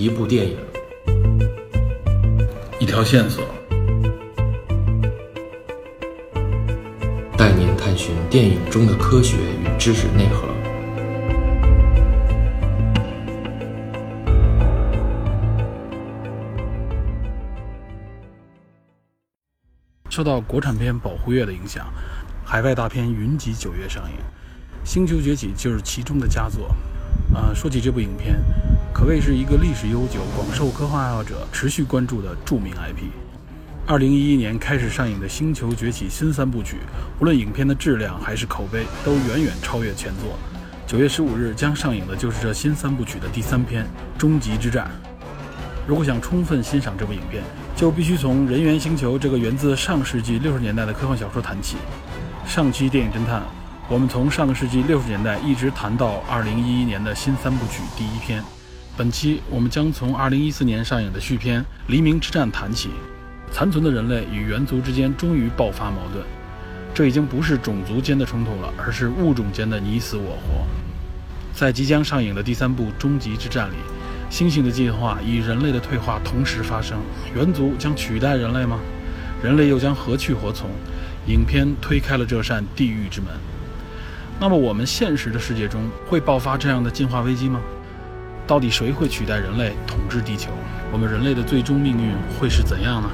一部电影，一条线索，带您探寻电影中的科学与知识内核。受到国产片保护月的影响，海外大片云集九月上映，《星球崛起》就是其中的佳作。啊，说起这部影片，可谓是一个历史悠久、广受科幻爱好者持续关注的著名 IP。二零一一年开始上映的《星球崛起》新三部曲，无论影片的质量还是口碑，都远远超越前作。九月十五日将上映的就是这新三部曲的第三篇《终极之战》。如果想充分欣赏这部影片，就必须从《人猿星球》这个源自上世纪六十年代的科幻小说谈起。上期电影侦探，我们从上个世纪六十年代一直谈到二零一一年的新三部曲第一篇。本期我们将从二零一四年上映的续篇《黎明之战》谈起。残存的人类与猿族之间终于爆发矛盾，这已经不是种族间的冲突了，而是物种间的你死我活。在即将上映的第三部《终极之战》里，猩猩的进化与人类的退化同时发生，猿族将取代人类吗？人类又将何去何从？影片推开了这扇地狱之门。那么，我们现实的世界中会爆发这样的进化危机吗？到底谁会取代人类统治地球？我们人类的最终命运会是怎样呢？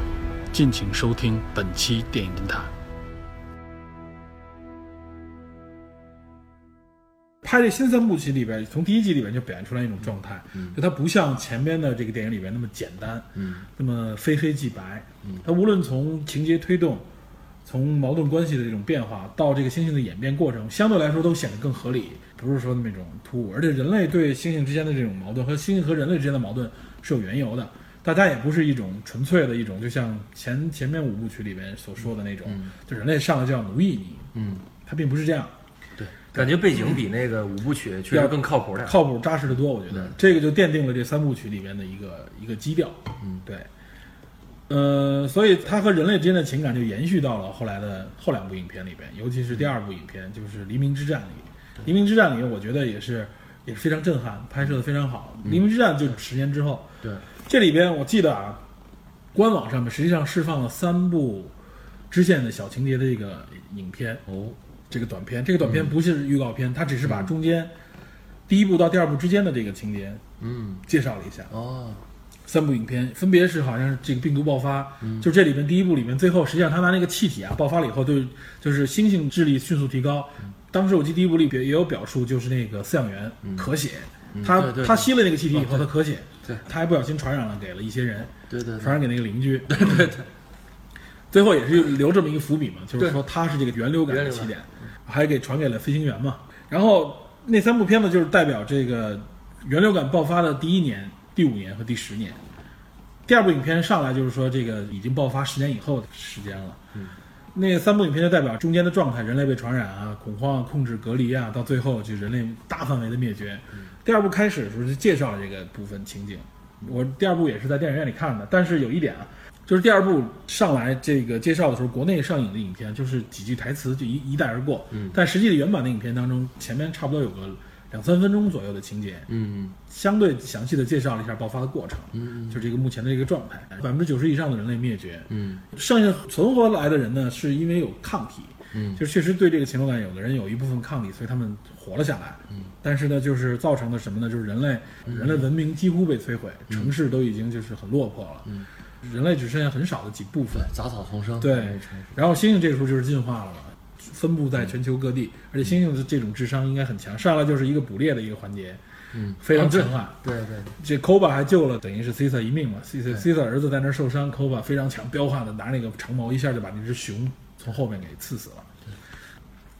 敬请收听本期电影侦探。拍这新三部曲里边，从第一集里边就表现出来一种状态，就它不像前边的这个电影里边那么简单，嗯，那么非黑即白，嗯，它无论从情节推动，从矛盾关系的这种变化，到这个猩猩的演变过程，相对来说都显得更合理，不是说那种突兀。而且人类对猩猩之间的这种矛盾和猩猩和人类之间的矛盾是有缘由的，大家也不是一种纯粹的一种，就像前前面五部曲里边所说的那种，就人类上来就要奴役你，嗯，它并不是这样。感觉背景比那个五部曲确实更靠谱点，靠谱扎实的多。我觉得这个就奠定了这三部曲里面的一个一个基调。嗯，对。呃，所以他和人类之间的情感就延续到了后来的后两部影片里边，尤其是第二部影片，就是《黎明之战》里。《黎明之战》里，我觉得也是也是非常震撼，拍摄的非常好。《黎明之战》就是十年之后。对。这里边我记得啊，官网上面实际上释放了三部支线的小情节的这个影片。哦。这个短片，这个短片不是预告片，它只是把中间第一部到第二部之间的这个情节，嗯，介绍了一下。哦，三部影片分别是好像是这个病毒爆发，就这里面第一部里面最后实际上他拿那个气体啊爆发了以后，对，就是猩猩智力迅速提高。当时我记得第一部里边也有表述，就是那个饲养员咳血，他他吸了那个气体以后他咳血，他还不小心传染了给了一些人，对对，传染给那个邻居，对对对。最后也是留这么一个伏笔嘛，就是说他是这个源流感的起点。还给传给了飞行员嘛，然后那三部片子就是代表这个源流感爆发的第一年、第五年和第十年。第二部影片上来就是说这个已经爆发十年以后的时间了。嗯，那三部影片就代表中间的状态：人类被传染啊、恐慌、控制、隔离啊，到最后就人类大范围的灭绝。第二部开始的时候就介绍了这个部分情景。我第二部也是在电影院里看的，但是有一点啊。就是第二部上来这个介绍的时候，国内上映的影片就是几句台词就一一带而过。嗯，但实际的原版的影片当中，前面差不多有个两三分钟左右的情节。嗯，相对详细的介绍了一下爆发的过程。嗯，就这个目前的一个状态，百分之九十以上的人类灭绝。嗯，剩下存活来的人呢，是因为有抗体。嗯，就确实对这个禽流感，有的人有一部分抗体，所以他们活了下来。嗯，但是呢，就是造成的什么呢？就是人类人类文明几乎被摧毁，城市都已经就是很落魄了。嗯。人类只剩下很少的几部分，杂草丛生。对，然后猩猩这个时候就是进化了嘛，分布在全球各地，而且猩猩的这种智商应该很强，上来就是一个捕猎的一个环节，嗯，非常强悍。对对，这 Koba 还救了，等于是 Cisa 一命嘛。Cisa Cisa 儿子在那儿受伤，Koba 非常强，彪悍的拿那个长矛一下就把那只熊从后面给刺死了。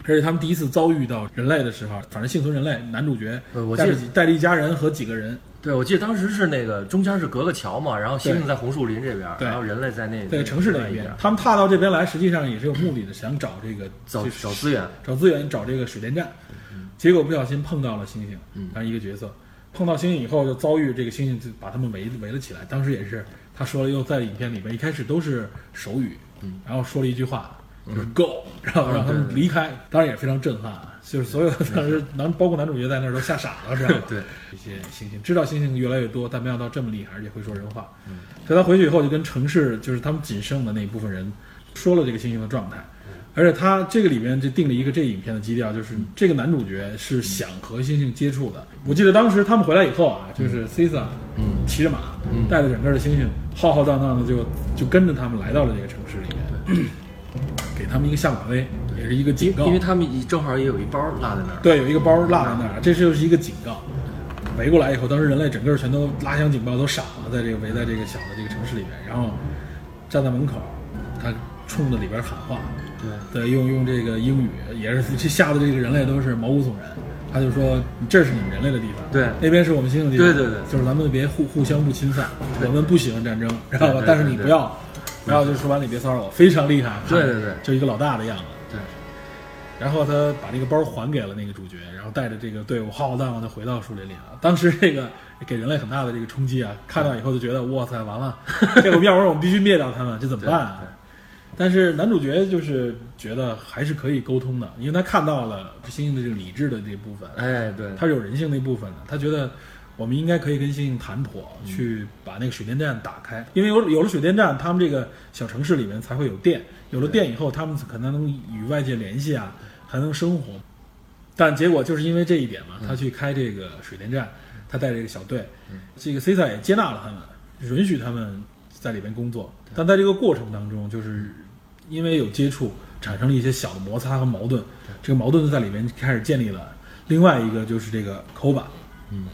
而且他们第一次遭遇到人类的时候，反正幸存人类男主角带着带着一家人和几个人。对，我记得当时是那个中间是隔个桥嘛，然后猩猩在红树林这边，然后人类在那在城市那边。他们踏到这边来，实际上也是有目的的，想找这个找找资源，找资源，找这个水电站。结果不小心碰到了猩猩，当一个角色碰到猩猩以后，就遭遇这个猩猩就把他们围围了起来。当时也是他说了，又在影片里边一开始都是手语，然后说了一句话就是 “go”，然后让他们离开，当然也非常震撼。就是所有的当时男包括男主角在那儿都吓傻了，知道吧？对，这些猩猩知道猩猩越来越多，但没想到这么厉害，而且会说人话。嗯所以他回去以后就跟城市就是他们仅剩的那一部分人说了这个猩猩的状态。而且他这个里面就定了一个这影片的基调，就是这个男主角是想和猩猩接触的。我记得当时他们回来以后啊，就是 Cisa，嗯骑着马，带着整个的猩猩，浩浩荡荡的就就跟着他们来到了这个城市里面，给他们一个下马威，也是一个警告。因为他们正好也有一包落在那儿。对，有一个包落在那儿，这就是一个警告。围过来以后，当时人类整个全都拉响警报，都傻了，在这个围在这个小的这个城市里面，然后站在门口，他冲着里边喊话，对对，用用这个英语，也是这吓得这个人类都是毛骨悚然。他就说：“这是你们人类的地方，对那边是我们猩猩的地方，对对对就是咱们别互互相不侵犯，我们不喜欢战争，知道吧？但是你对不要，不要就说完你别骚扰我，非常厉害，对对对就一个老大的样子。对，然后他把这个包还给了那个主角，然后带着这个队伍浩浩荡荡的回到树林里了。当时这个给人类很大的这个冲击啊，看到以后就觉得哇塞，完了，这个要不然我们必须灭掉他们，这怎么办啊？但是男主角就是觉得还是可以沟通的，因为他看到了猩猩的这个理智的这部分，哎，对，他是有人性那部分的，他觉得我们应该可以跟猩猩谈妥，去把那个水电站打开，因为有有了水电站，他们这个小城市里面才会有电，有了电以后，他们可能能与外界联系啊，还能生活。但结果就是因为这一点嘛，他去开这个水电站，他带着这个小队，这个 CISA 也接纳了他们，允许他们在里边工作。但在这个过程当中，就是因为有接触，产生了一些小的摩擦和矛盾。这个矛盾就在里面开始建立了另外一个，就是这个 Koba。嗯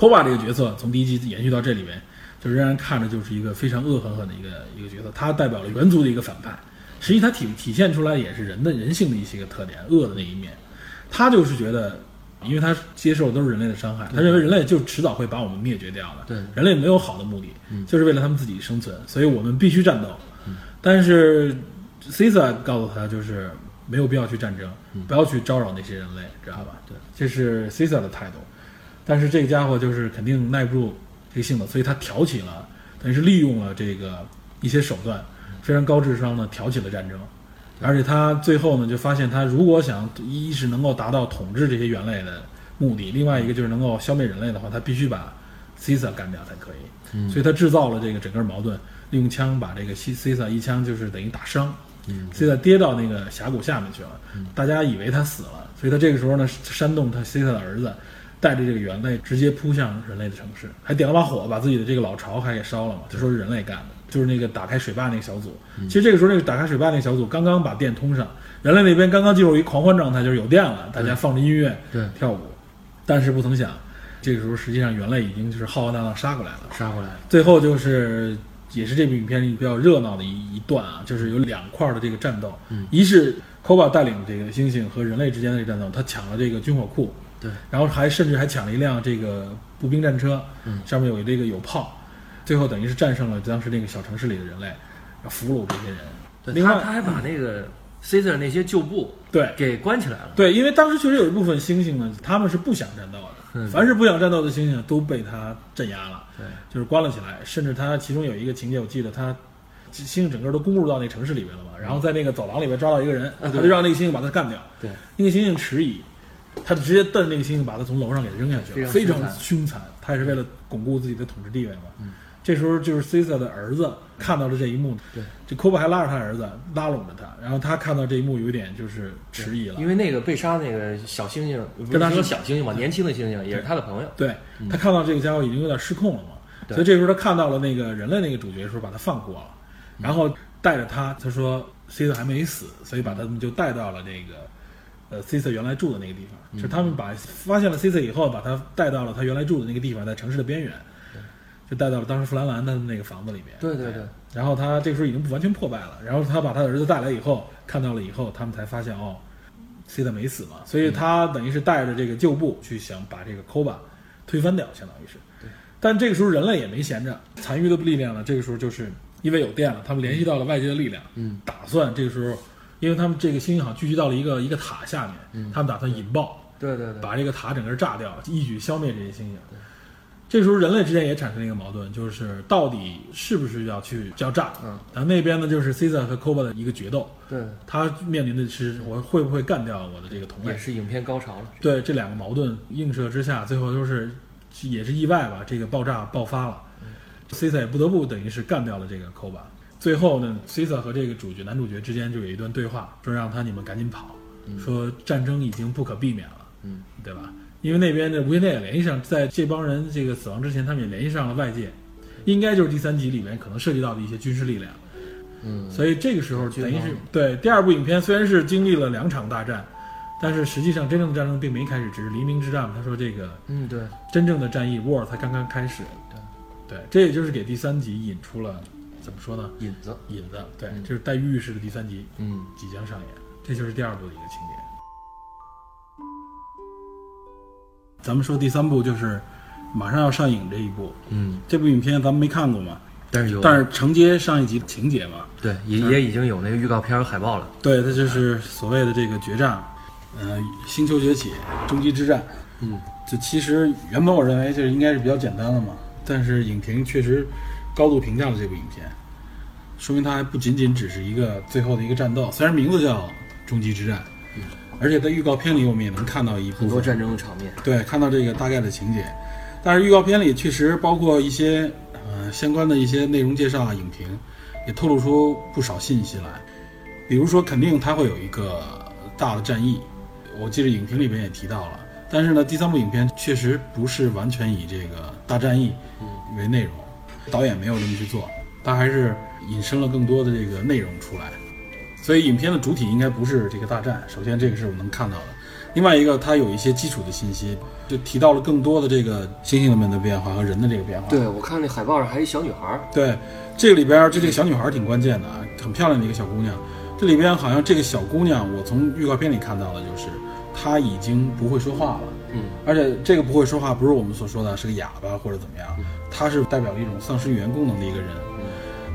，Koba 这个角色从第一集延续到这里面，就仍然看着就是一个非常恶狠狠的一个一个角色。他代表了猿族的一个反派，实际他体体现出来也是人的人性的一些个特点，恶的那一面。他就是觉得，因为他接受的都是人类的伤害，他认为人类就迟早会把我们灭绝掉的。对人类没有好的目的，嗯就是为了他们自己生存，所以我们必须战斗。但是 Cisa 告诉他，就是没有必要去战争，不要去招惹那些人类，知道吧？对，这是 Cisa 的态度。但是这个家伙就是肯定耐不住这个性子，所以他挑起了，等于是利用了这个一些手段，非常高智商的挑起了战争。而且他最后呢，就发现他如果想一是能够达到统治这些猿类的目的，另外一个就是能够消灭人类的话，他必须把 Cisa 干掉才可以。嗯所以他制造了这个整个矛盾，利用枪把这个 Cisa 一枪就是等于打伤嗯，Cisa 跌到那个峡谷下面去了，大家以为他死了，所以他这个时候呢煽动他 Cisa 的儿子。带着这个猿类直接扑向人类的城市，还点了把火，把自己的这个老巢还给烧了嘛？就说是人类干的，就是那个打开水坝那个小组。其实这个时候，那个打开水坝那个小组刚刚把电通上，人类那边刚刚进入一狂欢状态，就是有电了，大家放着音乐对跳舞。但是不曾想，这个时候实际上猿类已经就是浩浩荡荡杀过来了。杀过来，最后就是也是这部影片里比较热闹的一一段啊，就是有两块的这个战斗，嗯一是 Koba 带领这个猩猩和人类之间的这个战斗，他抢了这个军火库，对，然后还甚至还抢了一辆这个步兵战车，嗯。上面有这个有炮，最后等于是战胜了当时那个小城市里的人类，俘虏这些人。对另外，他他还把那个 Caesar 那些旧部对。给关起来了。对，因为当时确实有一部分猩猩呢，他们是不想战斗的，嗯。凡是不想战斗的猩猩都被他镇压了。对，就是关了起来，甚至他其中有一个情节，我记得他猩猩整个都攻入到那城市里面了嘛，然后在那个走廊里面抓到一个人，他就让那个猩猩把他干掉，对，那个猩猩迟疑，他就直接瞪那个猩猩，把他从楼上给扔下去了，非常凶残，他也是为了巩固自己的统治地位嘛。嗯。这时候就是 Cisa 的儿子看到了这一幕，对，这 Koba 还拉着他儿子拉拢着他，然后他看到这一幕有点就是迟疑了，因为那个被杀那个小猩猩，跟他说小猩猩嘛，年轻的猩猩也是他的朋友。对他看到这个家伙已经有点失控了嘛，所以这时候他看到了那个人类那个主角的时候，把他放过了，然后带着他，他说 C 的还没死，所以把他们就带到了这个呃 C 色原来住的那个地方，就是他们把发现了 C 色以后，把他带到了他原来住的那个地方，在城市的边缘，就带到了当时弗兰兰的那个房子里面。对对对，然后他这个时候已经不完全破败了，然后他把他的儿子带来以后，看到了以后，他们才发现哦，C 的没死嘛，所以他等于是带着这个旧部去想把这个 Koba 推翻掉，相当于是。但这个时候人类也没闲着，残余的力量呢，这个时候就是因为有电了，他们联系到了外界的力量，嗯，打算这个时候，因为他们这个星星好像聚集到了一个一个塔下面，他们打算引爆，对对对，把这个塔整个炸掉，一举消灭这些星星。这时候人类之间也产生了一个矛盾，就是到底是不是要去要炸？嗯，然后那边呢就是 Caesar 和 Koba 的一个决斗，对，他面临的是我会不会干掉我的这个同类也？是影片高潮了。对这两个矛盾映射之下，最后都是也是意外吧，这个爆炸爆发了，Caesar 也不得不等于是干掉了这个 Koba。最后呢，Caesar 和这个主角男主角之间就有一段对话，说让他你们赶紧跑，说战争已经不可避免了，嗯，对吧？因为那边的无线电也联系上，在这帮人这个死亡之前，他们也联系上了外界，应该就是第三集里面可能涉及到的一些军事力量。嗯，所以这个时候等于是对第二部影片虽然是经历了两场大战，但是实际上真正的战争并没开始，只是黎明之战嘛。他说这个嗯，对，真正的战役 war 才刚刚开始。对对，这也就是给第三集引出了怎么说呢？引子。引子，对，嗯就是带预示的第三集嗯，即将上演，这就是第二部的一个情节。咱们说第三部就是马上要上映这一部，嗯，这部影片咱们没看过嘛，但是有，但是承接上一集情节嘛，对，也也已经有那个预告片和海报了。对，它就是所谓的这个决战，呃，星球崛起，终极之战。嗯，就其实原本我认为这应该是比较简单的嘛，但是影评确实高度评价了这部影片，说明它还不仅仅只是一个最后的一个战斗，虽然名字叫终极之战，而且在预告片里我们也能看到一很多战争的场面。对，看到这个大概的情节，但是预告片里确实包括一些呃相关的一些内容介绍啊、影评，也透露出不少信息来。比如说，肯定它会有一个大的战役，我记得影评里边也提到了。但是呢，第三部影片确实不是完全以这个大战役为内容，导演没有这么去做，他还是引申了更多的这个内容出来。所以影片的主体应该不是这个大战，首先这个是我能看到的。另外一个，它有一些基础的信息，就提到了更多的这个猩猩们的变化和人的这个变化。对，我看那海报上还有一小女孩。对，这个里边儿这个小女孩挺关键的啊，很漂亮的一个小姑娘。这里边好像这个小姑娘，我从预告片里看到的就是她已经不会说话了，嗯，而且这个不会说话不是我们所说的是个哑巴或者怎么样，他是代表一种丧失语言功能的一个人。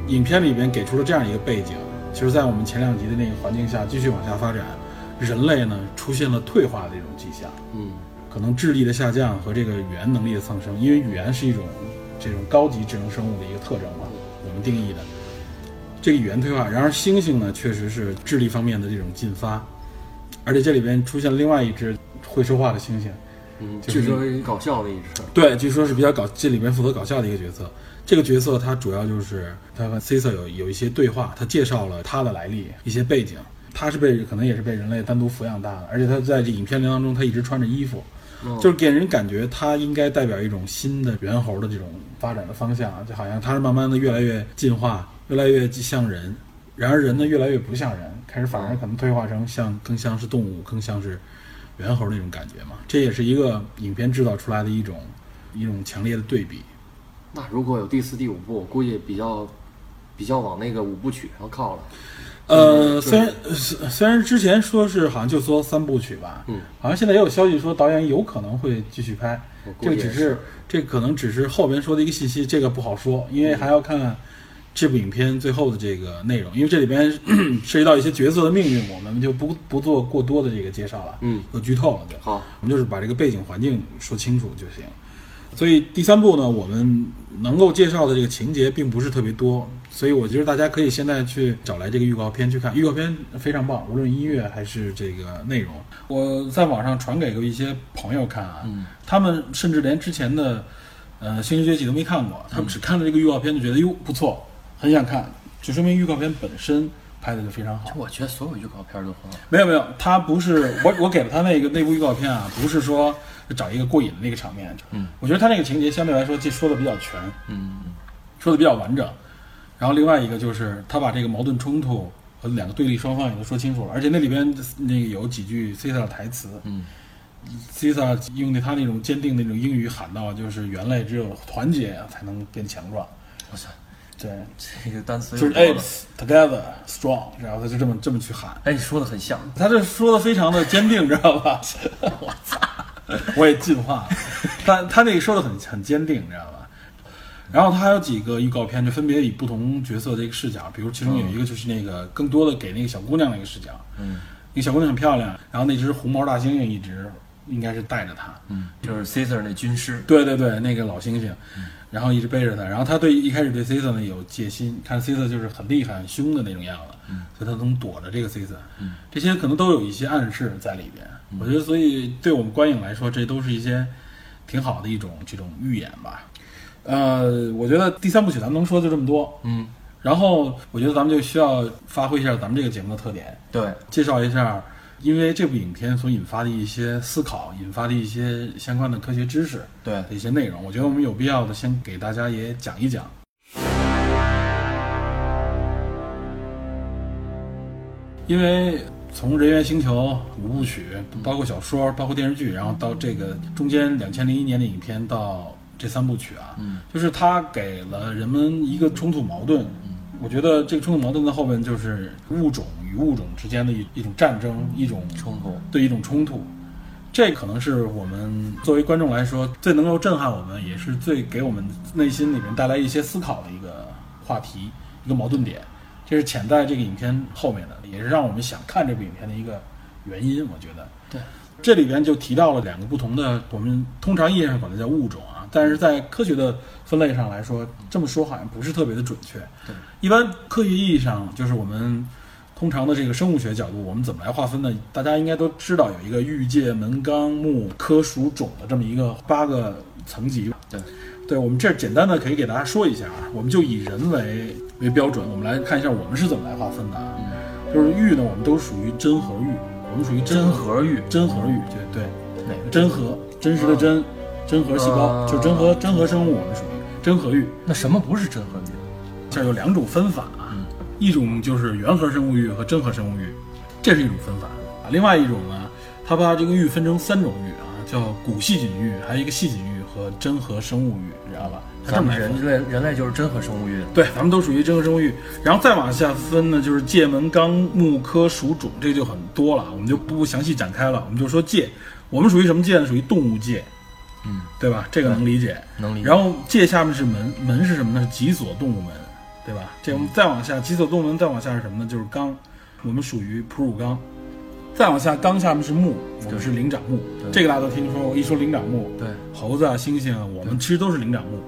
影片里边给出了这样一个背景，就是在我们前两集的那个环境下继续往下发展，人类呢出现了退化的这种迹象。嗯，可能智力的下降和这个语言能力的丧升，因为语言是一种这种高级智能生物的一个特征嘛，我们定义的这个语言退化。然而猩猩呢，确实是智力方面的这种进发，而且这里边出现了另外一只会说话的猩猩，嗯，就是据说是搞笑的一只。对，据说是比较搞这里面负责搞笑的一个角色。这个角色他主要就是他和 Caesar 有有一些对话，他介绍了他的来历、一些背景。他是被可能也是被人类单独抚养大的，而且他在这影片当中他一直穿着衣服，哦就是给人感觉他应该代表一种新的猿猴的这种发展的方向，就好像他是慢慢的越来越进化，越来越像人，然而人呢越来越不像人，开始反而可能退化成像更像是动物，更像是猿猴那种感觉嘛。这也是一个影片制造出来的一种一种强烈的对比。那如果有第四、第五部，我估计比较比较往那个五部曲上靠了。呃，虽然虽虽然之前说是好像就说三部曲吧，嗯，好像现在也有消息说导演有可能会继续拍，这个只是这可能只是后边说的一个信息，这个不好说，因为还要看这部影片最后的这个内容，因为这里边 涉及到一些角色的命运，我们就不不做过多的这个介绍了，嗯，有剧透了就，好，我们就是把这个背景环境说清楚就行。所以第三部呢，我们能够介绍的这个情节并不是特别多，所以我觉得大家可以现在去找来这个预告片去看，预告片非常棒，无论音乐还是这个内容。我在网上传给过一些朋友看啊，嗯。他们甚至连之前的呃《星球崛起》都没看过，他们只看了这个预告片就觉得哟不错，很想看，就说明预告片本身拍的就非常好。我觉得所有预告片都很好。没有没有，他不是我我给了他那个那部预告片啊，不是说找一个过瘾的那个场面，嗯，我觉得他那个情节相对来说这说的比较全，嗯说的比较完整。然后另外一个就是他把这个矛盾冲突和两个对立双方也都说清楚了，而且那里边那个有几句 Caesar 的台词嗯，Caesar 用的他那种坚定的那种英语喊到，就是人类只有团结才能变强壮，我操，对，这个单词就是又多了 apes together strong，然后他就这么这么去喊，哎，你说的很像。他这说的非常的坚定，知道吧？我操，我也进化了。他他那个说的很很坚定，知道吧？然后他还有几个预告片，就分别以不同角色的一个视角，比如其中有一个就是那个更多的给那个小姑娘的一个视角，嗯那个小姑娘很漂亮，然后那只红毛大猩猩一直应该是带着她。嗯，就是 Caesar 那军师，对对对，那个老猩猩，然后一直背着他，然后他对一开始对 Caesar 呢有戒心，看 Caesar 就是很厉害、很凶的那种样子，所以他总躲着这个 Caesar，这些可能都有一些暗示在里边。我觉得，所以对我们观影来说，这都是一些挺好的一种这种预演吧。呃，我觉得第三部曲咱们能说就这么多，嗯，然后我觉得咱们就需要发挥一下咱们这个节目的特点，对，介绍一下，因为这部影片所引发的一些思考，引发的一些相关的科学知识对的一些内容，我觉得我们有必要的先给大家也讲一讲。因为从《人猿星球》五部曲，包括小说，包括电视剧，然后到这个中间两千零一年的影片到这三部曲啊，嗯，就是它给了人们一个冲突矛盾。我觉得这个冲突矛盾的后面就是物种与物种之间的一一种战争，一种冲突，对一种冲突。这可能是我们作为观众来说最能够震撼我们，也是最给我们内心里面带来一些思考的一个话题，一个矛盾点。这是潜在这个影片后面的，也是让我们想看这部影片的一个原因。我觉得，对，这里边就提到了两个不同的，我们通常意义上管它叫物种啊，但是在科学的分类上来说，这么说好像不是特别的准确。对，一般科学意义上就是我们通常的这个生物学角度，我们怎么来划分呢？大家应该都知道有一个域界门纲目科属种的这么一个八个层级。对，对我们这儿简单的可以给大家说一下啊，我们就以人为为标准，我们来看一下我们是怎么来划分的啊。就是玉呢，我们都属于真核玉，我们属于真核玉，真核玉，对对，哪个真核，真实的真，真核细胞啊就是真核真核生物，我们属于真核域。那什么不是真核域？这有两种分法啊，一种就是原核生物域和真核生物域，这是一种分法啊。另外一种呢，它把这个域分成三种域啊，叫古细菌域，还有一个细菌域和真核生物域，你知道吧？这咱们么人类人类就是真核生物域，对，咱们都属于真核生物域。然后再往下分呢，就是界门纲目科属种，这个就很多了，我们就不详细展开了。我们就说界，我们属于什么界呢？属于动物界，嗯，对吧？这个能理解。能理解。然后界下面是门，门是什么呢？是脊索动物门，对吧？这我们再往下，脊索动物门再往下是什么呢？就是纲，我们属于哺乳纲。再往下，纲下面是目，我们是灵长目。这个大家都听说过，一说灵长目，对，猴子啊、猩猩啊，我们其实都是灵长目。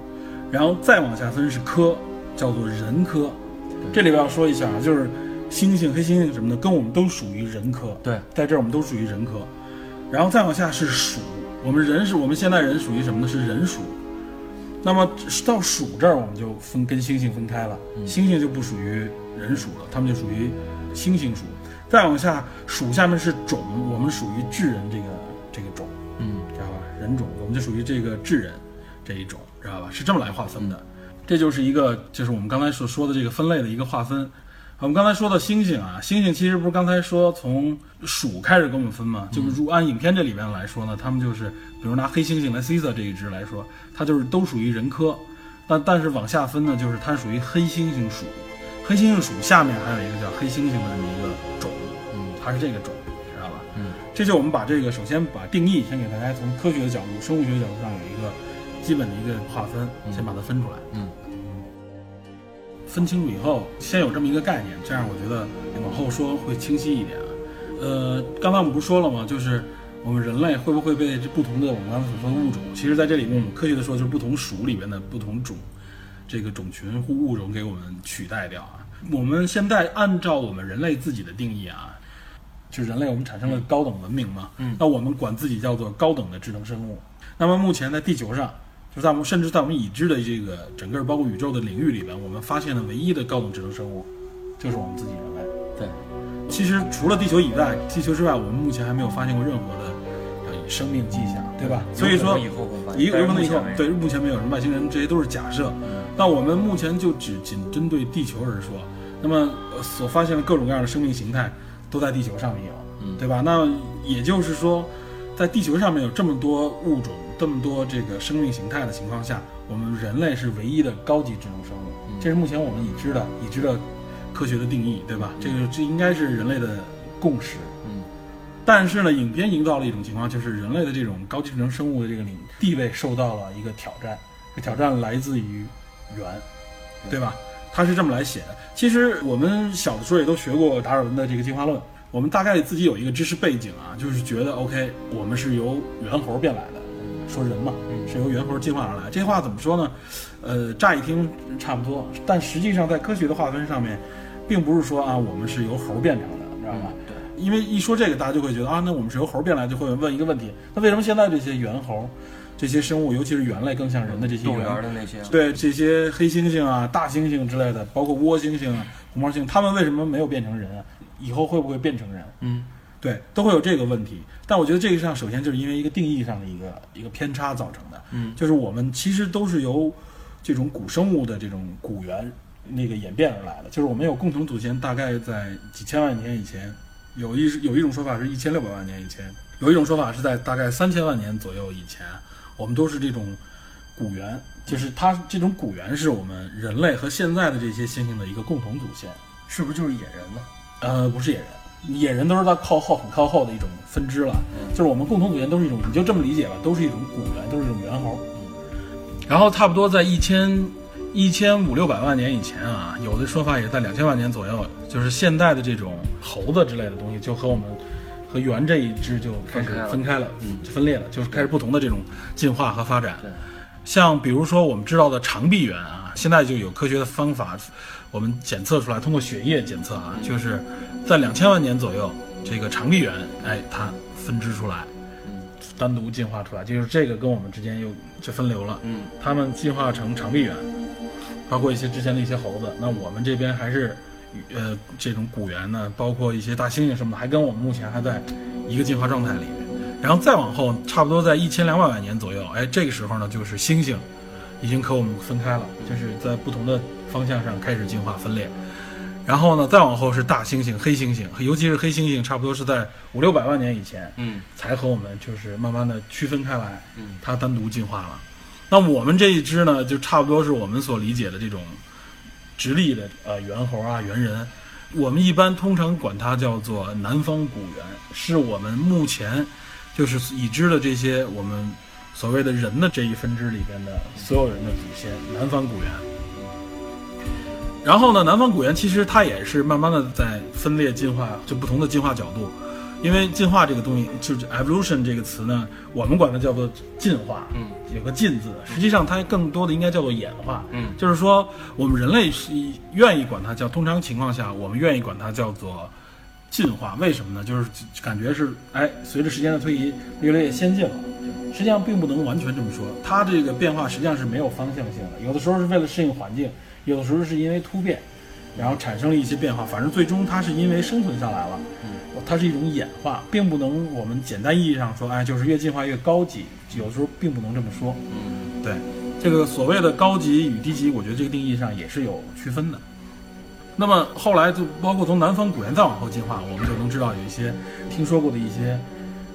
然后再往下分是科，叫做人科。这里边要说一下啊，就是猩猩、黑猩猩什么的，跟我们都属于人科。对，在这儿我们都属于人科。然后再往下是属，我们人是我们现代人属于什么呢？是人属。那么到属这儿，我们就分跟猩猩分开了，猩猩就不属于人属了，它们就属于猩猩属。再往下，属下面是种，我们属于智人这个这个种，嗯，知道吧？人种，我们就属于这个智人这一种，知道吧？是这么来划分的。这就是一个，就是我们刚才所说的这个分类的一个划分。我们刚才说到猩猩啊，猩猩其实不是刚才说从鼠开始给我们分吗？就是如按影片这里边来说呢，他们就是，比如拿黑猩猩来 Caesar 这一只来说，它就是都属于人科，但但是往下分呢，就是它属于黑猩猩属，黑猩猩属下面还有一个叫黑猩猩的这么一个种，嗯，它是这个种，知道吧？嗯，这就我们把这个首先把定义先给大家从科学的角度、生物学的角度上有一个基本的一个划分，先把它分出来。嗯，分清楚以后，先有这么一个概念，这样我觉得往后说会清晰一点啊。呃，刚才我们不是说了吗？就是我们人类会不会被这不同的我们刚才所说的物种，其实在这里面我们科学的说就是不同属里边的不同种这个种群或物种给我们取代掉啊。我们现在按照我们人类自己的定义啊，就是人类我们产生了高等文明嘛，嗯那我们管自己叫做高等的智能生物。那么目前在地球上，就在我们甚至在我们已知的这个整个包括宇宙的领域里边，我们发现的唯一的高等智能生物，就是我们自己人类。对，其实除了地球以外，地球之外，我们目前还没有发现过任何的呃生命迹象，对吧？所以说以后会发现一有可能以后对目前没有什么外星人，这些都是假设。那我们目前就只仅针对地球而说，那么呃所发现的各种各样的生命形态都在地球上面有，嗯对吧？那也就是说，在地球上面有这么多物种、这么多这个生命形态的情况下，我们人类是唯一的高级智能生物，嗯这是目前我们已知的已知的科学的定义，对吧？这个这应该是人类的共识。嗯但是呢，影片营造了一种情况，就是人类的这种高级智能生物的这个领地位受到了一个挑战，这挑战来自于猿，对吧？他是这么来写的。其实我们小的时候也都学过达尔文的这个进化论，我们大概自己有一个知识背景啊，就是觉得 OK，我们是由猿猴变来的，说人嘛，是由猿猴进化而来。这话怎么说呢？呃，乍一听差不多，但实际上在科学的划分上面，并不是说啊，我们是由猴变成的，知道吗？对，因为一说这个，大家就会觉得啊，那我们是由猴变来，就会问一个问题：那为什么现在这些猿猴、这些生物，尤其是猿类更像人的这些动物猿园的那些，对这些黑猩猩啊、大猩猩之类的，包括窝猩猩、啊、红毛猩，它们为什么没有变成人啊？以后会不会变成人？嗯，对，都会有这个问题。但我觉得这个上首先就是因为一个定义上的一个一个偏差造成的。嗯，就是我们其实都是由这种古生物的这种古猿那个演变而来的，就是我们有共同祖先，大概在几千万年以前，有一有一种说法是一千六百万年以前，有一种说法是在大概三千万年左右以前，我们都是这种古猿，就是它这种古猿是我们人类和现在的这些猩猩的一个共同祖先。是不是就是野人呢？呃，不是野人，野人都是在靠后很靠后的一种分支了。就是我们共同祖先都是一种，你就这么理解吧，都是一种古猿，都是一种猿猴。然后差不多在一千一千五六百万年以前啊，有的说法也在两千万年左右，就是现代的这种猴子之类的东西，就和我们和猿这一支就开始分开了分开了，嗯就分裂了，就是开始不同的这种进化和发展。像比如说我们知道的长臂猿啊，现在就有科学的方法，我们检测出来，通过血液检测啊，就是在两千万年左右，这个长臂猿，哎，它分支出来，嗯单独进化出来，就是这个跟我们之间又就分流了，嗯它们进化成长臂猿，包括一些之前的一些猴子，那我们这边还是。呃，这种古猿呢，包括一些大猩猩什么的，还跟我们目前还在一个进化状态里面。然后再往后，差不多在一千两百万年左右，哎，这个时候呢，就是猩猩已经和我们分开了，就是在不同的方向上开始进化分裂。然后呢，再往后是大猩猩、黑猩猩，尤其是黑猩猩，差不多是在五六百万年以前嗯才和我们就是慢慢的区分开来，嗯它单独进化了。那我们这一支呢，就差不多是我们所理解的这种直立的呃猿猴啊、猿人，我们一般通常管它叫做南方古猿，是我们目前就是已知的这些我们所谓的人的这一分支里边的所有人的祖先，南方古猿。然后呢，南方古猿其实它也是慢慢的在分裂进化，就不同的进化角度。因为进化这个东西，就是 evolution 这个词呢，我们管它叫做进化，嗯，有个进字，实际上它更多的应该叫做演化，嗯就是说我们人类是愿意管它叫，通常情况下我们愿意管它叫做进化，为什么呢？就是感觉是哎，随着时间的推移，越来越先进了。实际上并不能完全这么说，它这个变化实际上是没有方向性的，有的时候是为了适应环境，有的时候是因为突变，然后产生了一些变化。反正最终它是因为生存下来了，它是一种演化，并不能我们简单意义上说，哎，就是越进化越高级，有时候并不能这么说。嗯对，这个所谓的高级与低级，我觉得这个定义上也是有区分的。那么后来就包括从南方古猿再往后进化，我们就能知道有一些听说过的一些，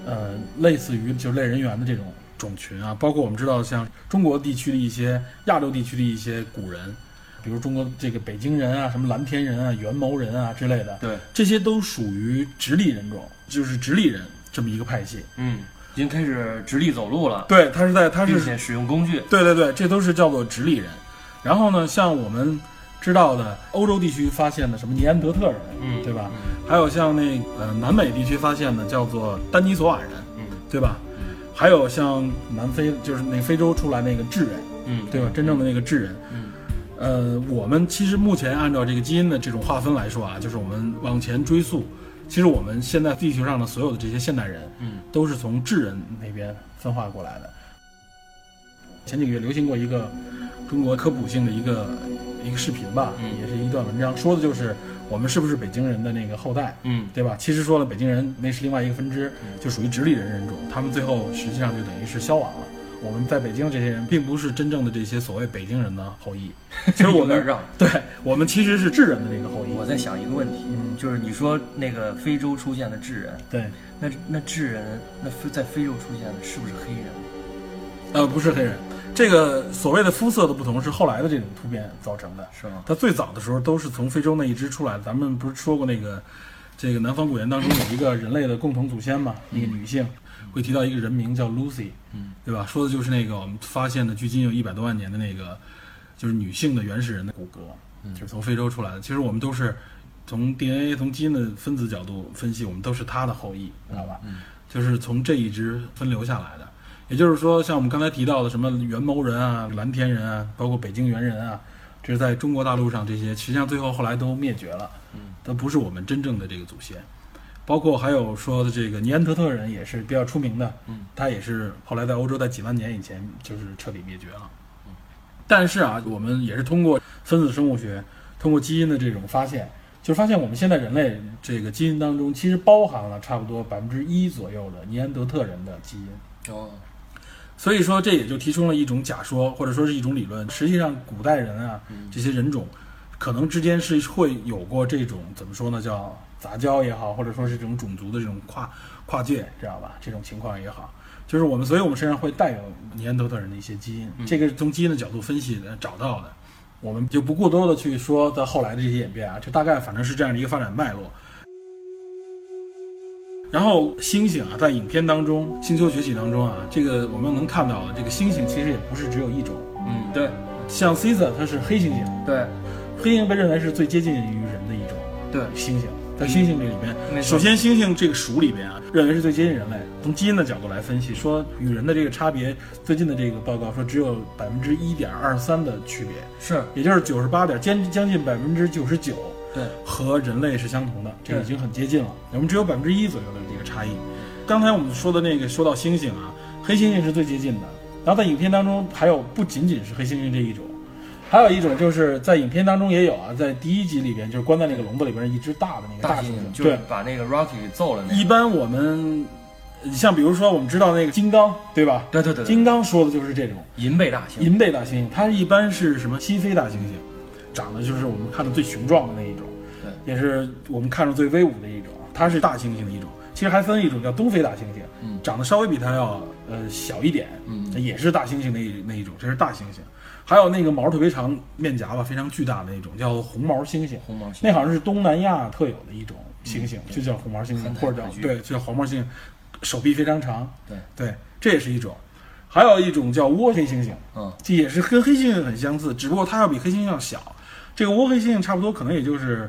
呃，类似于就是类人猿的这种种群啊，包括我们知道像中国地区的一些、亚洲地区的一些古人，比如中国这个北京人啊、什么蓝田人啊、元谋人啊之类的，对，这些都属于直立人种，就是直立人这么一个派系。嗯，已经开始直立走路了，对，他是在他是并且使用工具，对对对，这都是叫做直立人。然后呢，像我们知道的欧洲地区发现的什么尼安德特人，嗯对吧？还有像那呃南美地区发现的叫做丹尼索瓦人，嗯对吧？还有像南非，就是那非洲出来那个智人，嗯，对吧？真正的那个智人，嗯呃，我们其实目前按照这个基因的这种划分来说啊，就是我们往前追溯，其实我们现在地球上的所有的这些现代人，嗯都是从智人那边分化过来的。前几个月流行过一个中国科普性的一个一个视频吧，嗯也是一段文章，说的就是我们是不是北京人的那个后代，嗯对吧？其实说了，北京人那是另外一个分支，就属于直立人人种，他们最后实际上就等于是消亡了。我们在北京这些人，并不是真正的这些所谓北京人的后裔，其实我们有点绕。对我们其实是智人的那个后裔。我在想一个问题，嗯就是你说那个非洲出现的智人，对，那那智人那非在非洲出现的是不是黑人？呃，不是黑人，这个所谓的肤色的不同是后来的这种突变造成的。是吗？它最早的时候都是从非洲那一支出来的。咱们不是说过那个，这个南方古猿当中有一个人类的共同祖先嘛？那个女性会提到一个人名叫 Lucy，嗯，对吧？说的就是那个我们发现的距今有一百多万年的那个，就是女性的原始人的骨骼，就是从非洲出来的。其实我们都是从 DNA 从基因的分子角度分析，我们都是她的后裔，知道吧？就是从这一支分流下来的。也就是说，像我们刚才提到的什么元谋人啊、蓝田人啊，包括北京猿人啊，这是在中国大陆上这些，实际上最后后来都灭绝了，都不是我们真正的这个祖先。包括还有说的这个尼安德特人也是比较出名的，嗯，他也是后来在欧洲在几万年以前就是彻底灭绝了。但是啊，我们也是通过分子生物学，通过基因的这种发现，就发现我们现在人类这个基因当中其实包含了差不多百分之一左右的尼安德特人的基因。哦，所以说，这也就提出了一种假说，或者说是一种理论。实际上，古代人啊，这些人种可能之间是会有过这种怎么说呢，叫杂交也好，或者说是这种种族的这种跨跨界，知道吧？这种情况也好，就是我们，所以我们身上会带有尼安德特人的一些基因，这个是从基因的角度分析的找到的。我们就不过多的去说在后来的这些演变啊，就大概反正是这样的一个发展脉络。然后猩猩啊，在影片当中，《星球崛起》当中啊，这个我们能看到的这个猩猩其实也不是只有一种，嗯，对像 Caesar 它是黑猩猩，对黑猩猩被认为是最接近于人的一种对，猩猩。在猩猩这里边，首先猩猩这个属里边啊，认为是最接近人类。从基因的角度来分析，说与人的这个差别，最近的这个报告说只有百分之一点二三的区别，是，也就是九十八点将将近百分之九十九对，和人类是相同的，这个已经很接近了。我们只有百分之一左右的这个差异。刚才我们说的那个说到猩猩啊，黑猩猩是最接近的。然后在影片当中还有不仅仅是黑猩猩这一种，还有一种就是在影片当中也有啊，在第一集里边就是关在那个笼子里边一只大的那个大猩猩就对。是，把那个 Rocky 给揍了那个，一般我们像比如说我们知道那个金刚，对吧？对对对，金刚说的就是这种。银背大猩，银背大猩猩，它一般是什么西非大猩猩，长得就是我们看的最雄壮的那一种，对，也是我们看着最威武的一种。它是大猩猩的一种，其实还分一种叫东非大猩猩，嗯。长得稍微比它要呃小一点，嗯。也是大猩猩那一那一种，这是大猩猩。还有那个毛特别长、面颊吧非常巨大的那种叫红毛猩猩，红毛猩猩，那好像是东南亚特有的一种猩猩，就叫红毛猩猩或者叫对，就叫黄毛猩猩，手臂非常长，对对，这也是一种。还有一种叫倭黑猩猩，嗯这也是跟黑猩猩很相似，只不过它要比黑猩猩要小。这个倭黑猩猩差不多可能也就是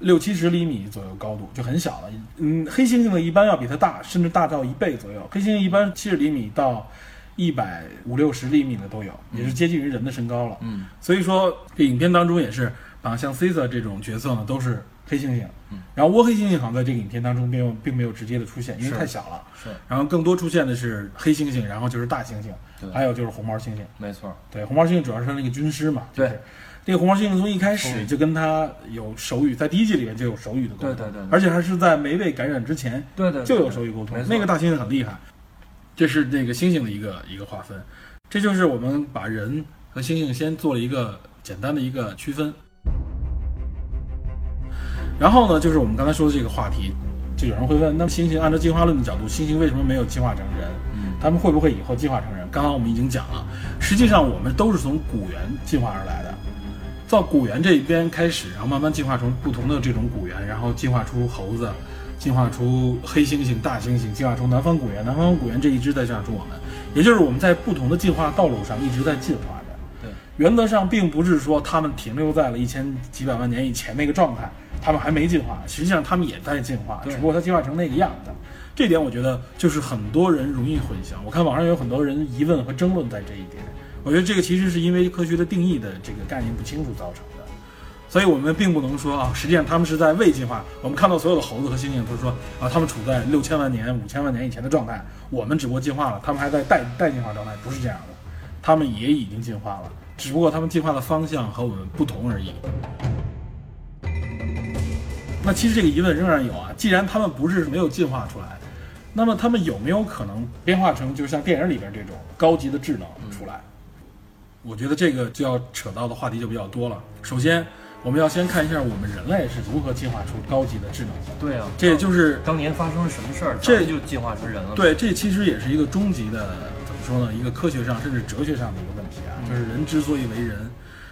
六七十厘米左右高度，就很小了。嗯，黑猩猩呢一般要比它大，甚至大到一倍左右。黑猩猩一般七十厘米到一百五六十厘米的都有，也是接近于人的身高了。嗯。所以说，这影片当中也是把像 Caesar 这种角色呢都是黑猩猩，嗯。然后窝黑猩猩好像在这个影片当中并没有并没有直接的出现，因为太小了。是。然后更多出现的是黑猩猩，然后就是大猩猩对，还有就是红毛猩猩。没错，对，红毛猩猩主要是那个军师嘛。就是对，这个红毛猩猩从一开始嗯就跟他有手语，在第一季里面就有手语的沟通，对对对对。而且还是在没被感染之前对对，就有手语沟通那个大猩猩很厉害，这是那个猩猩的一个一个划分，这就是我们把人和猩猩先做了一个简单的一个区分。然后呢，就是我们刚才说的这个话题，就有人会问，那么猩猩按照进化论的角度，猩猩为什么没有进化成人？嗯他们会不会以后进化成人？刚刚我们已经讲了，实际上我们都是从古猿进化而来的，到古猿这一边开始，然后慢慢进化成不同的这种古猿，然后进化出猴子，进化出黑猩猩、大猩猩，进化出南方古猿，南方古猿这一支在进化出我们，也就是我们在不同的进化道路上一直在进化着。对，原则上并不是说他们停留在了一千几百万年以前那个状态，他们还没进化，实际上他们也在进化，只不过它进化成那个样子。这点我觉得就是很多人容易混淆。我看网上有很多人疑问和争论在这一点。我觉得这个其实是因为科学的定义的这个概念不清楚造成的。所以我们并不能说啊，实际上他们是在未进化。我们看到所有的猴子和猩猩都是说啊，他们处在六千万年、五千万年以前的状态，我们只不过进化了，他们还在待待进化状态，不是这样的，他们也已经进化了，只不过他们进化的方向和我们不同而已。那其实这个疑问仍然有啊，既然他们不是没有进化出来，那么他们有没有可能变化成就像电影里边这种高级的智能出来？我觉得这个就要扯到的话题就比较多了。首先，我们要先看一下我们人类是如何进化出高级的智能的。对啊，这也就是当年发生了什么事儿，这就进化成人了。，对，这其实也是一个终极的怎么说呢？一个科学上甚至哲学上的一个问题啊，就是人之所以为人，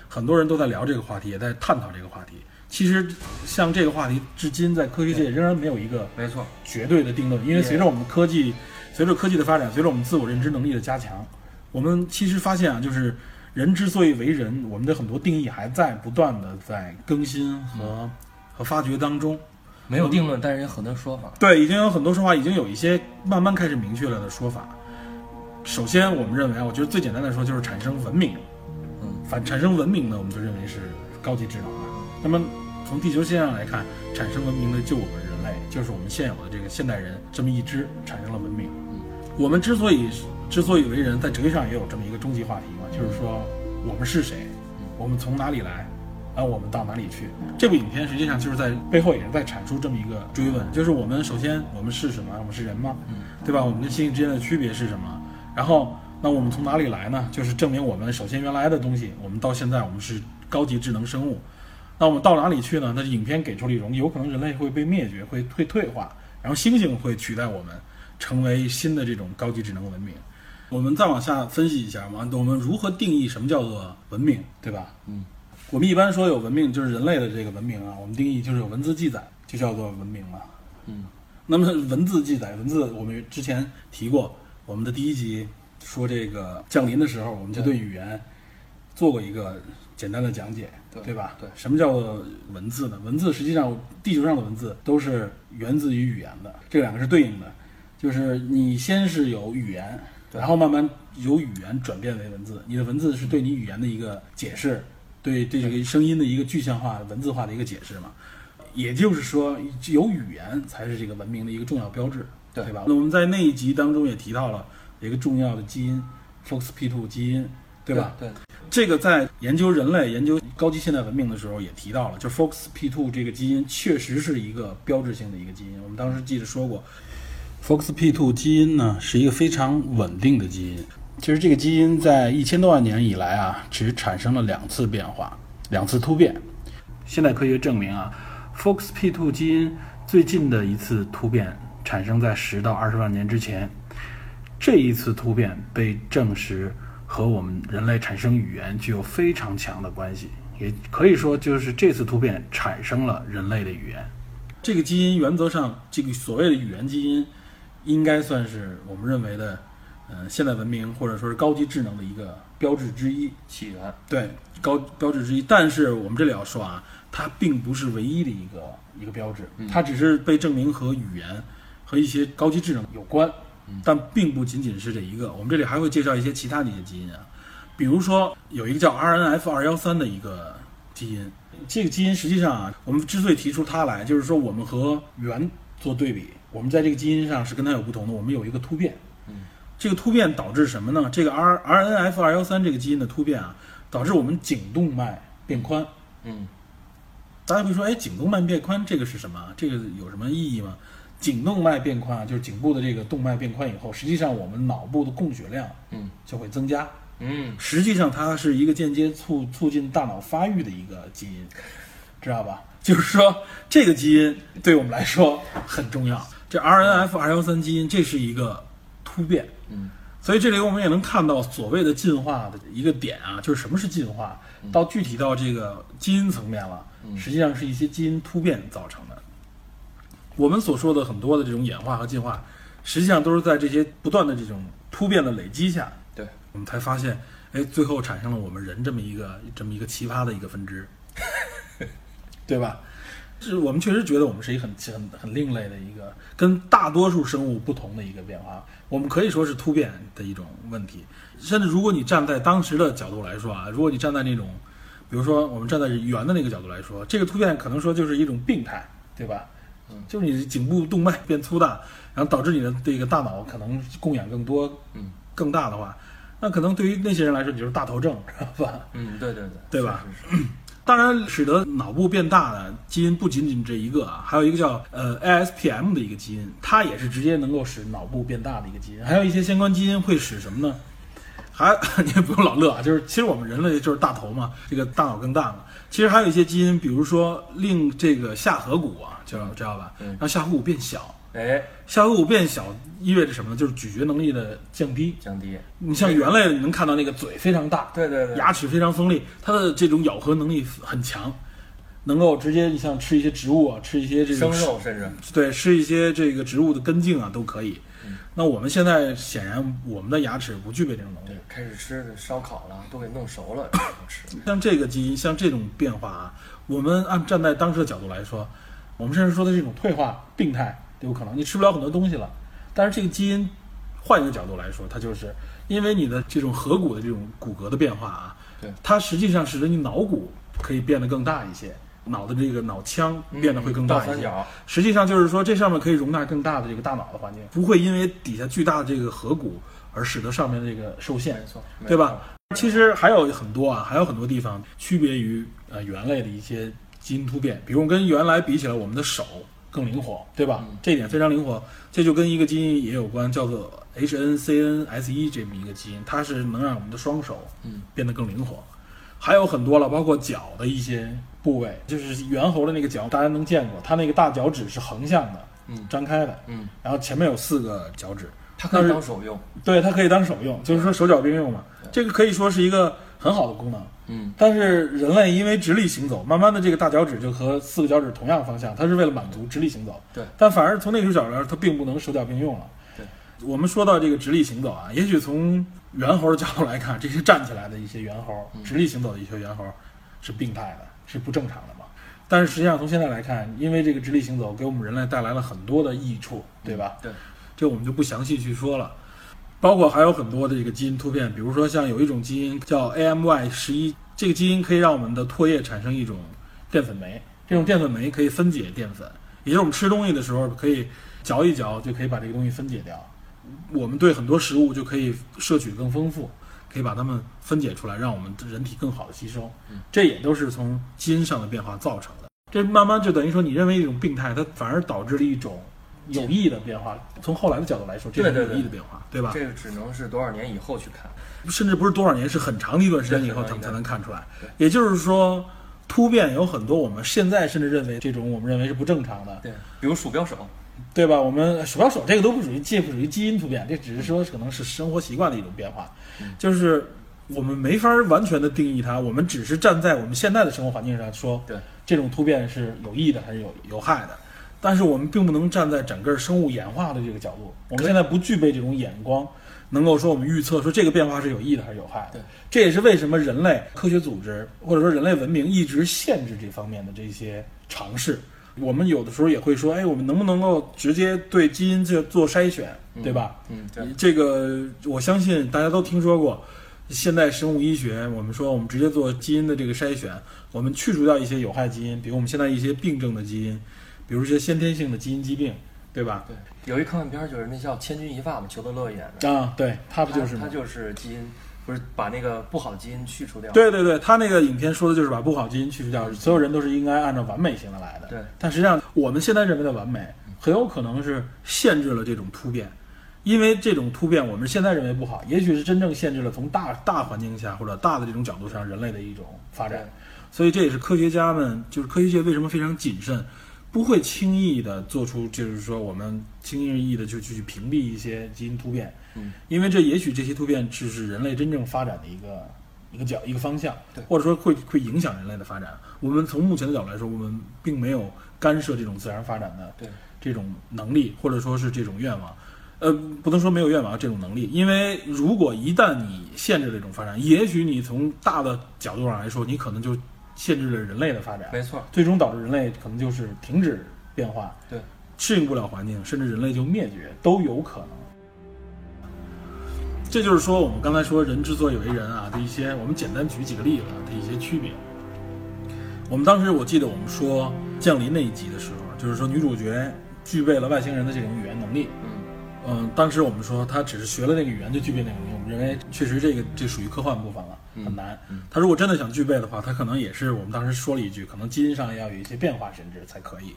很多人都在聊这个话题，也在探讨这个话题。其实，像这个话题，至今在科学界仍然没有一个没错，绝对的定论，因为随着我们科技，随着科技的发展，随着我们自我认知能力的加强，我们其实发现啊，就是人之所以为人，我们的很多定义还在不断的在更新和和发掘当中。没有定论，但是有很多说法。对，已经有很多说法，已经有一些慢慢开始明确了的说法。首先，我们认为啊，我觉得最简单的说就是产生文明。嗯，反产生文明呢，我们就认为是高级智能了。那么从地球现象来看，产生文明的就我们人类，就是我们现有的这个现代人这么一支产生了文明。嗯，我们之所以之所以为人，在哲学上也有这么一个终极话题嘛，就是说我们是谁，我们从哪里来，然后我们到哪里去。这部影片实际上就是在背后也是在阐述这么一个追问，就是我们首先我们是什么？我们是人吗？对吧？我们跟猩猩之间的区别是什么？然后那我们从哪里来呢？就是证明我们首先原来的东西，我们到现在我们是高级智能生物。那我们到哪里去呢？那影片给出了一种有可能人类会被灭绝，会会退化，然后猩猩会取代我们，成为新的这种高级智能文明。我们再往下分析一下嘛，我们如何定义什么叫做文明，对吧？嗯，我们一般说有文明，就是人类的这个文明啊，我们定义就是有文字记载，就叫做文明了。嗯，那么文字记载，文字我们之前提过，我们的第一集说这个降临的时候，我们就对语言做过一个简单的讲解，对吧？对什么叫做文字呢？文字实际上地球上的文字都是源自于语言的，这两个是对应的，就是你先是有语言，对然后慢慢由语言转变为文字，你的文字是对你语言的一个解释，对对这个声音的一个具象化、文字化的一个解释嘛。也就是说，有语言才是这个文明的一个重要标志，对吧？那我们在那一集当中也提到了一个重要的基因 FOXP2 基因，对吧？对，这个在研究人类、研究高级现代文明的时候也提到了，就 FOXP2 这个基因确实是一个标志性的一个基因。我们当时记得说过，FOXP2 基因呢是一个非常稳定的基因。其实这个基因在一千多万年以来啊，只产生了两次变化，两次突变。现代科学证明啊，FOXP2 基因最近的一次突变产生在十到二十万年之前。这一次突变被证实和我们人类产生语言具有非常强的关系，也可以说就是这次突变产生了人类的语言。这个基因原则上，这个所谓的语言基因，应该算是我们认为的，呃，现代文明或者说是高级智能的一个标志之一。起源。对，高标志之一。但是我们这里要说啊，它并不是唯一的一个一个标志，它只是被证明和语言和一些高级智能有关。但并不仅仅是这一个，我们这里还会介绍一些其他的一些基因啊，比如说有一个叫 RNF 二幺三的一个基因，这个基因实际上啊，我们之所以提出它来，就是说我们和猿做对比，我们在这个基因上是跟它有不同的，我们有一个突变，嗯，这个突变导致什么呢？这个 R RNF 二幺三这个基因的突变啊，导致我们颈动脉变宽。嗯，大家会说，哎，颈动脉变宽这个是什么？这个有什么意义吗？颈动脉变宽啊，就是颈部的这个动脉变宽以后，实际上我们脑部的供血量嗯就会增加。嗯，实际上它是一个间接促促进大脑发育的一个基因，知道吧？就是说这个基因对我们来说很重要。这 RNF 二幺三基因这是一个突变，嗯，所以这里我们也能看到所谓的进化的一个点啊，就是什么是进化？到具体到这个基因层面了，实际上是一些基因突变造成的。我们所说的很多的这种演化和进化，实际上都是在这些不断的这种突变的累积下，对，我们才发现，哎，最后产生了我们人这么一个这么一个奇葩的一个分支，对吧？是我们确实觉得我们是一个很很很另类的一个，跟大多数生物不同的一个变化。我们可以说是突变的一种问题。甚至如果你站在当时的角度来说啊，如果你站在那种，比如说我们站在猿的那个角度来说，这个突变可能说就是一种病态，对吧？嗯，就是你颈部动脉变粗大，然后导致你的这个大脑可能供氧更多，嗯，更大的话，那可能对于那些人来说，你就是大头症，知道吧？嗯，对对对，对吧是？是 是当然，使得脑部变大的基因不仅仅这一个啊，还有一个叫呃 ASPM 的一个基因，它也是直接能够使脑部变大的一个基因。还有一些相关基因会使什么呢？还 你也不用老乐啊，就是其实我们人类就是大头嘛，这个大脑更大嘛。其实还有一些基因，比如说令这个下颌骨啊，知道知道吧？嗯让下颌骨变小。哎，下颌骨变小意味着什么呢？就是咀嚼能力的降低。降低，你像猿类，你能看到那个嘴非常大，对对对，牙齿非常锋利，它的这种咬合能力很强，能够直接你像吃一些植物啊，吃一些这种生肉甚至，对，吃一些这个植物的根茎啊都可以。那我们现在显然我们的牙齿不具备这种能力。开始吃烧烤了，都给弄熟了吃。像这个基因，像这种变化啊，我们按站在当时的角度来说，我们甚至说的这种退化病态有可能，你吃不了很多东西了。但是这个基因，换一个角度来说，它就是因为你的这种颌骨的这种骨骼的变化啊，对它实际上使得你脑骨可以变得更大一些，脑的这个脑腔变得会更大一些。实际上就是说，这上面可以容纳更大的这个大脑的环境，不会因为底下巨大的这个颌骨而使得上面这个受限没。错，没对吧？其实还有很多啊，还有很多地方区别于呃猿类的一些基因突变，比如跟原来比起来，我们的手更灵活，对吧？嗯这一点非常灵活，这就跟一个基因也有关，叫做 HNCNS1 E 这么一个基因，它是能让我们的双手嗯变得更灵活。还有很多了，包括脚的一些部位，就是猿猴的那个脚，大家能见过，它那个大脚趾是横向的，嗯张开的，嗯，然后前面有四个脚趾，它可以当手用。对，它可以当手用，就是说手脚并用嘛。这个可以说是一个很好的功能。嗯，但是人类因为直立行走，慢慢的这个大脚趾就和四个脚趾同样方向，它是为了满足直立行走。对，但反而从那个角度来说，它并不能手脚并用了。对，我们说到这个直立行走啊，也许从猿猴的角度来看，这些站起来的一些猿猴，嗯直立行走的一些猿猴是病态的，是不正常的嘛。但是实际上从现在来看，因为这个直立行走给我们人类带来了很多的益处，对吧？对，这我们就不详细去说了。包括还有很多的这个基因突变，比如说像有一种基因叫 AMY 十一，这个基因可以让我们的唾液产生一种淀粉酶，这种淀粉酶可以分解淀粉，也就是我们吃东西的时候可以嚼一嚼就可以把这个东西分解掉。我们对很多食物就可以摄取更丰富，可以把它们分解出来，让我们人体更好的吸收。这也都是从基因上的变化造成的。这慢慢就等于说，你认为一种病态，它反而导致了一种有益的变化。从后来的角度来说，这是有益的变化，对吧？这个只能是多少年以后去看。甚至不是多少年，是很长的一段时间以后，对他们才能看出来。也就是说，突变有很多我们现在甚至认为这种我们认为是不正常的，对，比如鼠标手，对吧？我们鼠标手这个都不属于，既不属于基因突变，这只是说可能是生活习惯的一种变化，就是我们没法完全的定义它，我们只是站在我们现在的生活环境上说，对这种突变是有益的还是有有害的。但是我们并不能站在整个生物演化的这个角度，我们现在不具备这种眼光，能够说我们预测说这个变化是有益的还是有害的对。这也是为什么人类科学组织或者说人类文明一直限制这方面的这些尝试。我们有的时候也会说，哎，我们能不能够直接对基因做做筛选，对吧？嗯，对，这个我相信大家都听说过。现代生物医学，我们说我们直接做基因的这个筛选，我们去除掉一些有害基因，比如我们现在一些病症的基因，比如一些先天性的基因疾病，对吧？对，有一科幻片儿就是那叫《千钧一发》嘛，裘德勒演的，啊，对，他不就是吗？他就是基因，不是把那个不好的基因去除掉。对对对，他那个影片说的就是把不好基因去除掉，所有人都是应该按照完美型的来的。对，但实际上我们现在认为的完美，很有可能是限制了这种突变，因为这种突变我们现在认为不好，也许是真正限制了从大大环境下或者大的这种角度上人类的一种发展。所以这也是科学家们，就是科学界为什么非常谨慎，不会轻易的做出，就是说我们轻易易的就去屏蔽一些基因突变，嗯，因为这也许这些突变只是人类真正发展的一个一个角一个方向对，或者说会会影响人类的发展。我们从目前的角度来说，我们并没有干涉这种自然发展的对这种能力，或者说是这种愿望。呃，不能说没有愿望这种能力，因为如果一旦你限制这种发展，也许你从大的角度上来说，你可能就限制了人类的发展，没错，最终导致人类可能就是停止变化，对，适应不了环境，甚至人类就灭绝都有可能。这就是说，我们刚才说人之所以为人啊的一些，我们简单举几个例子啊的一些区别。我们当时我记得我们说降临那一集的时候，就是说女主角具备了外星人的这种语言能力，嗯，嗯，当时我们说她只是学了那个语言就具备那个能力，认为确实这个这属于科幻部分了，很难。他如果真的想具备的话，他可能也是我们当时说了一句，可能基因上要有一些变化，甚至才可以。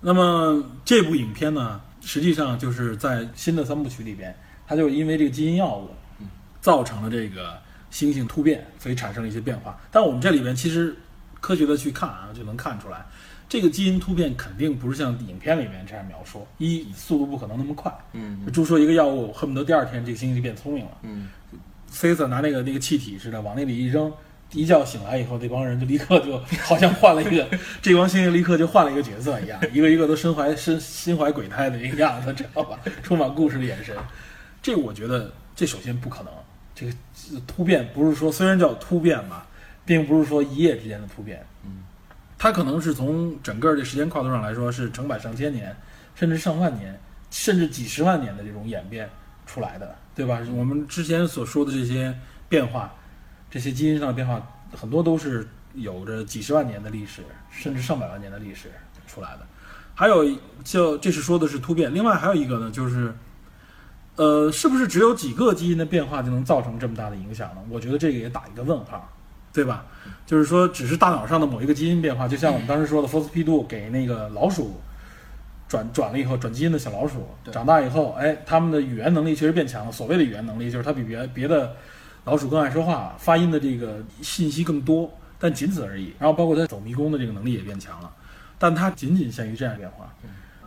那么这部影片呢，实际上就是在新的三部曲里边，它就是因为这个基因药物造成了这个猩猩突变，所以产生了一些变化。但我们这里边其实科学的去看啊，就能看出来，这个基因突变肯定不是像影片里面这样描述，一速度不可能那么快。嗯注射一个药物，恨不得第二天这个猩猩就变聪明了。嗯，Caesar 拿那个那个气体似的往那里一扔，一觉醒来以后，这帮人就立刻就好像换了一个，这帮猩猩立刻就换了一个角色一样，一个一个都身怀身心怀鬼胎的一个样子，知道吧？充满故事的眼神，这我觉得这首先不可能。这个突变不是说虽然叫突变吧，并不是说一夜之间的突变，嗯，它可能是从整个这时间跨度上来说是成百上千年，甚至上万年，甚至几十万年的这种演变出来的，对吧？我们之前所说的这些变化，这些基因上的变化，很多都是有着几十万年的历史，甚至上百万年的历史出来的。还有就这是说的是突变，另外还有一个呢，就是。呃，是不是只有几个基因的变化就能造成这么大的影响呢？我觉得这个也打一个问号，对吧？就是说，只是大脑上的某一个基因变化，就像我们当时说的，佛斯匹度给那个老鼠转转了以后，转基因的小老鼠长大以后，哎，他们的语言能力确实变强了。所谓的语言能力，就是它比别别的老鼠更爱说话，发音的这个信息更多，但仅此而已。然后包括它走迷宫的这个能力也变强了，但它仅仅限于这样变化。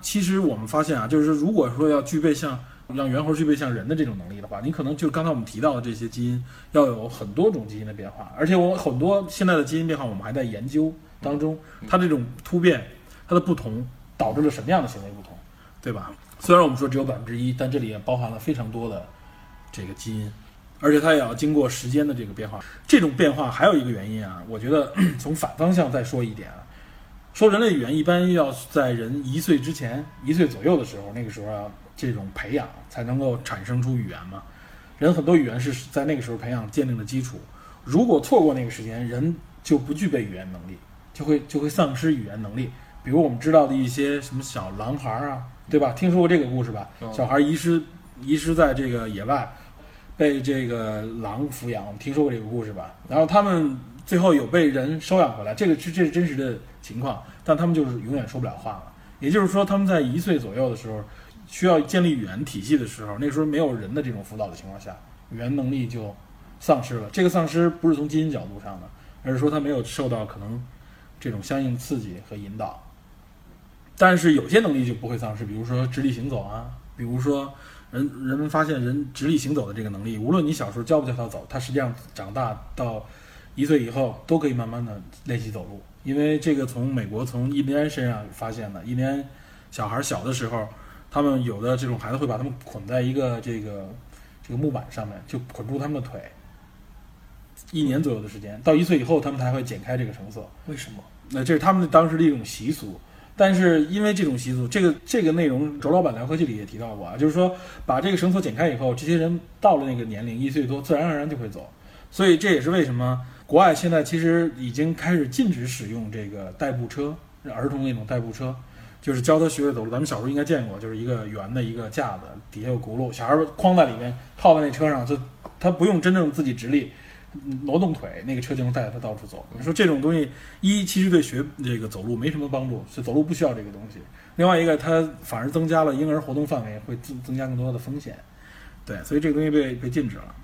其实我们发现啊，就是如果说要具备像让猿猴具备像人的这种能力的话，你可能就刚才我们提到的这些基因要有很多种基因的变化，而且我很多现在的基因变化我们还在研究当中，它这种突变，它的不同导致了什么样的行为不同，对吧？虽然我们说只有百分之一，但这里也包含了非常多的这个基因，而且它也要经过时间的这个变化。这种变化还有一个原因啊，我觉得 从反方向再说一点啊，说人类语言一般要在人一岁之前，一岁左右的时候，那个时候啊。这种培养才能够产生出语言嘛？人很多语言是在那个时候培养建立的基础。如果错过那个时间，人就不具备语言能力，就会就会丧失语言能力。比如我们知道的一些什么小狼孩啊，对吧？听说过这个故事吧？小孩遗失遗失在这个野外，被这个狼抚养，听说过这个故事吧？然后他们最后有被人收养回来，这个是这是真实的情况，但他们就是永远说不了话了。也就是说，他们在一岁左右的时候。需要建立语言体系的时候，那时候没有人的这种辅导的情况下，语言能力就丧失了。这个丧失不是从基因角度上的，而是说他没有受到可能这种相应刺激和引导。但是有些能力就不会丧失，比如说直立行走啊，比如说人人们发现人直立行走的这个能力，无论你小时候教不教他走，他实际上长大到一岁以后都可以慢慢的练习走路。因为这个从美国从印第安身上发现的，印第安小孩小的时候。他们有的这种孩子会把他们捆在一个这个这个木板上面，就捆住他们的腿，一年左右的时间，到一岁以后，他们才会剪开这个绳索。为什么？那这是他们当时的一种习俗。但是因为这种习俗，这个这个内容，周老板聊科技里也提到过啊，就是说把这个绳索剪开以后，这些人到了那个年龄一岁多，自然而然就会走。所以这也是为什么国外现在其实已经开始禁止使用这个代步车，儿童那种代步车。就是教他学会走路，咱们小时候应该见过，就是一个圆的一个架子，底下有轱辘，小孩框在里面，套在那车上，就他不用真正自己直立挪动腿，那个车就能带着他到处走。你说这种东西，一其实对学这个走路没什么帮助，所以走路不需要这个东西。另外一个，它反而增加了婴儿活动范围，会增增加更多的风险。对，所以这个东西被被禁止了。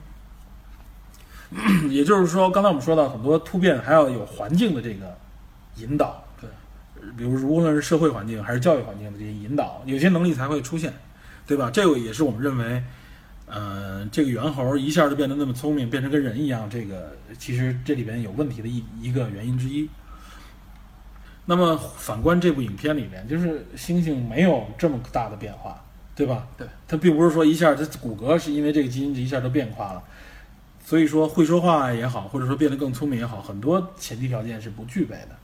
也就是说，刚才我们说到很多突变，还要有环境的这个引导。比如，无论是社会环境还是教育环境的这些引导，有些能力才会出现，对吧？这个也是我们认为，呃，这个猿猴一下就变得那么聪明，变成跟人一样，这个其实这里边有问题的一一个原因之一。那么反观这部影片里面，就是猩猩没有这么大的变化，对吧？对，它并不是说一下它骨骼是因为这个基因一下就变化了，所以说会说话也好，或者说变得更聪明也好，很多前提条件是不具备的。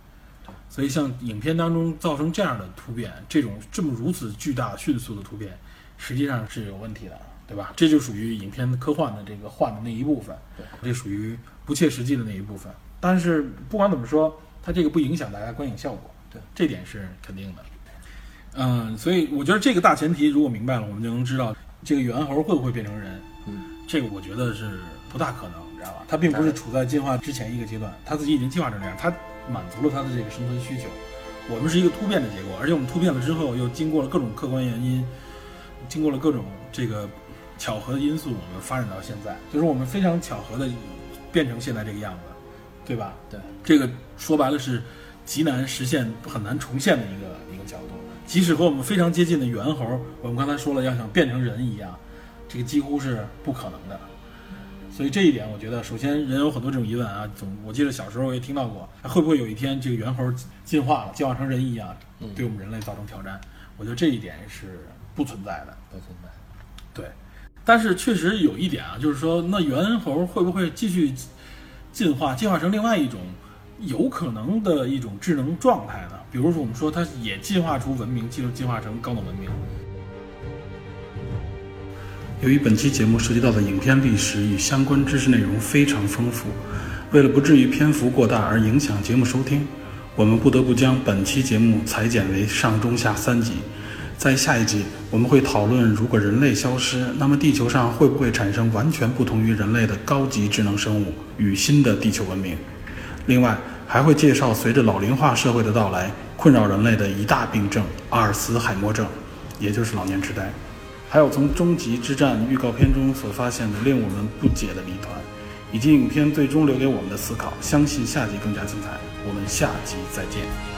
所以，像影片当中造成这样的突变，这种这么如此巨大、迅速的突变，实际上是有问题的，对吧？这就属于影片科幻的这个幻的那一部分，这属于不切实际的那一部分。但是不管怎么说，它这个不影响大家观影效果，对，这点是肯定的。嗯，所以我觉得这个大前提如果明白了，我们就能知道这个猿猴会不会变成人。嗯，这个我觉得是不大可能，你知道吧？它并不是处在进化之前一个阶段，它自己已经进化成这样，它。满足了他的这个生存需求，我们是一个突变的结果，而且我们突变了之后，又经过了各种客观原因，经过了各种这个巧合的因素，我们发展到现在，就是我们非常巧合的变成现在这个样子，对吧？对，这个说白了是极难实现、很难重现的一个一个角度。即使和我们非常接近的猿猴，我们刚才说了，要想变成人一样，这个几乎是不可能的。所以这一点，我觉得首先人有很多这种疑问啊。总我记得小时候我也听到过，会不会有一天这个猿猴进化了，进化成人一样，对我们人类造成挑战？我觉得这一点是不存在的。不存在。对，但是确实有一点啊，就是说，那猿猴会不会继续进化，进化成另外一种有可能的一种智能状态呢？比如说，我们说它也进化出文明，进入进化成高等文明。由于本期节目涉及到的影片历史与相关知识内容非常丰富，为了不至于篇幅过大而影响节目收听，我们不得不将本期节目裁剪为上中下三集。在下一集，我们会讨论如果人类消失，那么地球上会不会产生完全不同于人类的高级智能生物与新的地球文明？另外，还会介绍随着老龄化社会的到来，困扰人类的一大病症——阿尔茨海默症，也就是老年痴呆。还有从终极之战预告片中所发现的令我们不解的谜团，以及影片最终留给我们的思考。相信下集更加精彩，我们下集再见。